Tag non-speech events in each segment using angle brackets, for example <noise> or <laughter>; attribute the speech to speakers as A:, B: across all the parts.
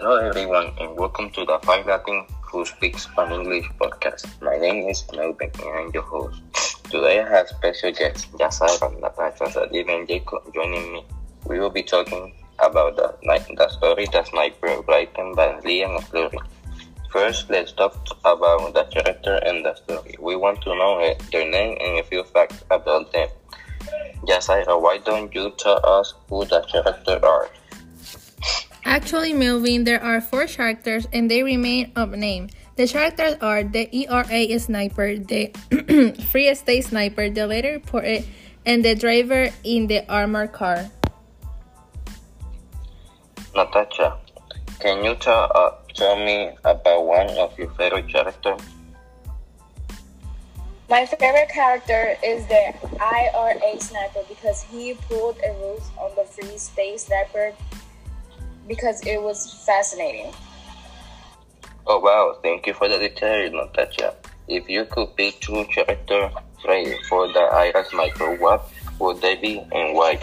A: Hello everyone and welcome to the Five Latin Who Speaks Pan English podcast. My name is Melvin and I'm your host. Today I have special guests Yasaira, Natasha, Sadil and Jacob joining me. We will be talking about the, the story The Sniper written by Liam O'Flaherty. First, let's talk about the character and the story. We want to know their name and a few facts about them. Yasaira, why don't you tell us who the characters are?
B: Actually, Melvin, there are four characters and they remain unnamed. The characters are the IRA sniper, the <clears throat> Free State sniper, the letter reporter, and the driver in the armored car.
A: Natasha, can you tell, uh, tell me about one of your favorite characters?
C: My favorite character is the IRA sniper because he pulled a ruse on the Free State sniper because it was fascinating.
A: Oh wow, thank you for the detail, Natasha. If you could pick two character traits for the IRA sniper, what would they be and why?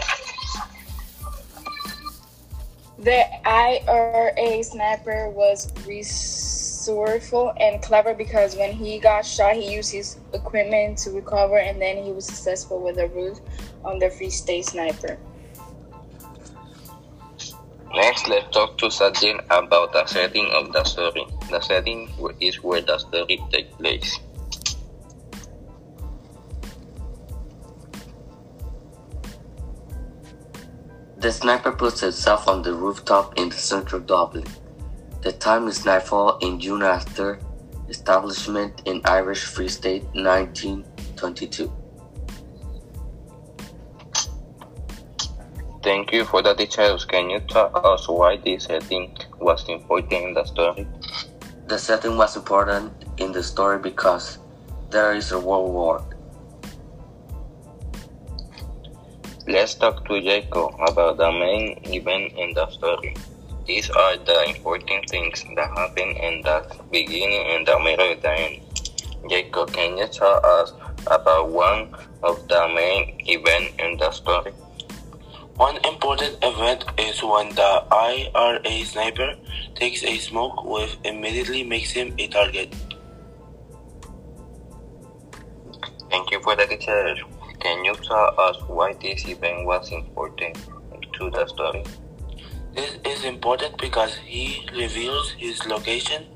C: The IRA sniper was resourceful and clever because when he got shot, he used his equipment to recover and then he was successful with a ruse on the Free State sniper.
A: Next, let's talk to Sadin about the setting of the story. The setting is where the story takes place.
D: The sniper puts himself on the rooftop in the central Dublin. The time is nightfall in June after establishment in Irish Free State 1922.
A: Thank you for the details. Can you tell us why this setting was important in the story?
D: The setting was important in the story because there is a world war.
A: Let's talk to Jacob about the main event in the story. These are the important things that happen in the beginning and the middle and the end. Jacob, can you tell us about one of the main events in the story?
E: One important event is when the IRA sniper takes a smoke which immediately makes him a target.
A: Thank you for the details. Can you tell us why this event was important to the story?
E: This is important because he reveals his location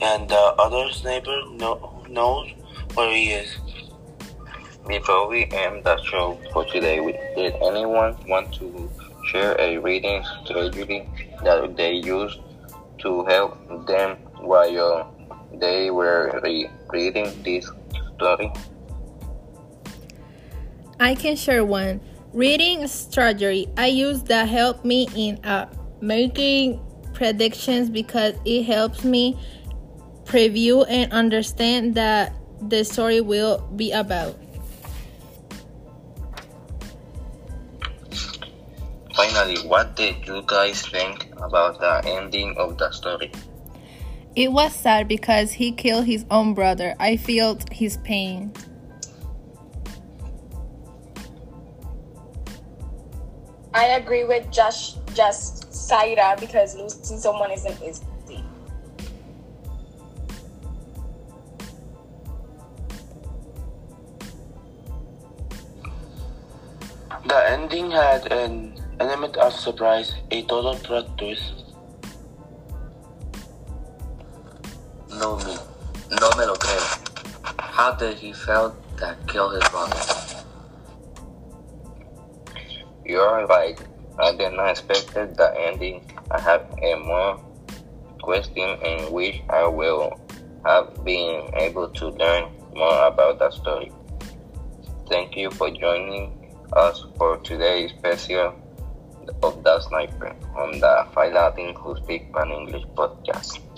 E: and the other sniper know, knows where he is.
A: Before we end the show for today, did anyone want to share a reading strategy that they used to help them while they were re reading this story?
B: I can share one. Reading strategy I use that helped me in uh, making predictions because it helps me preview and understand that the story will be about.
A: Finally, what did you guys think about the ending of the story?
B: It was sad because he killed his own brother. I felt his pain.
C: I agree with Josh, just Saira because losing someone isn't easy.
E: The ending had an element of surprise, a total plot twist.
D: No me, no me lo creo. How did he feel that killed his brother?
A: You're right. I did not expect the ending. I have a more question in which I will have been able to learn more about the story. Thank you for joining us for today's special of the sniper on the Five Latin Who Speak Pan English podcast.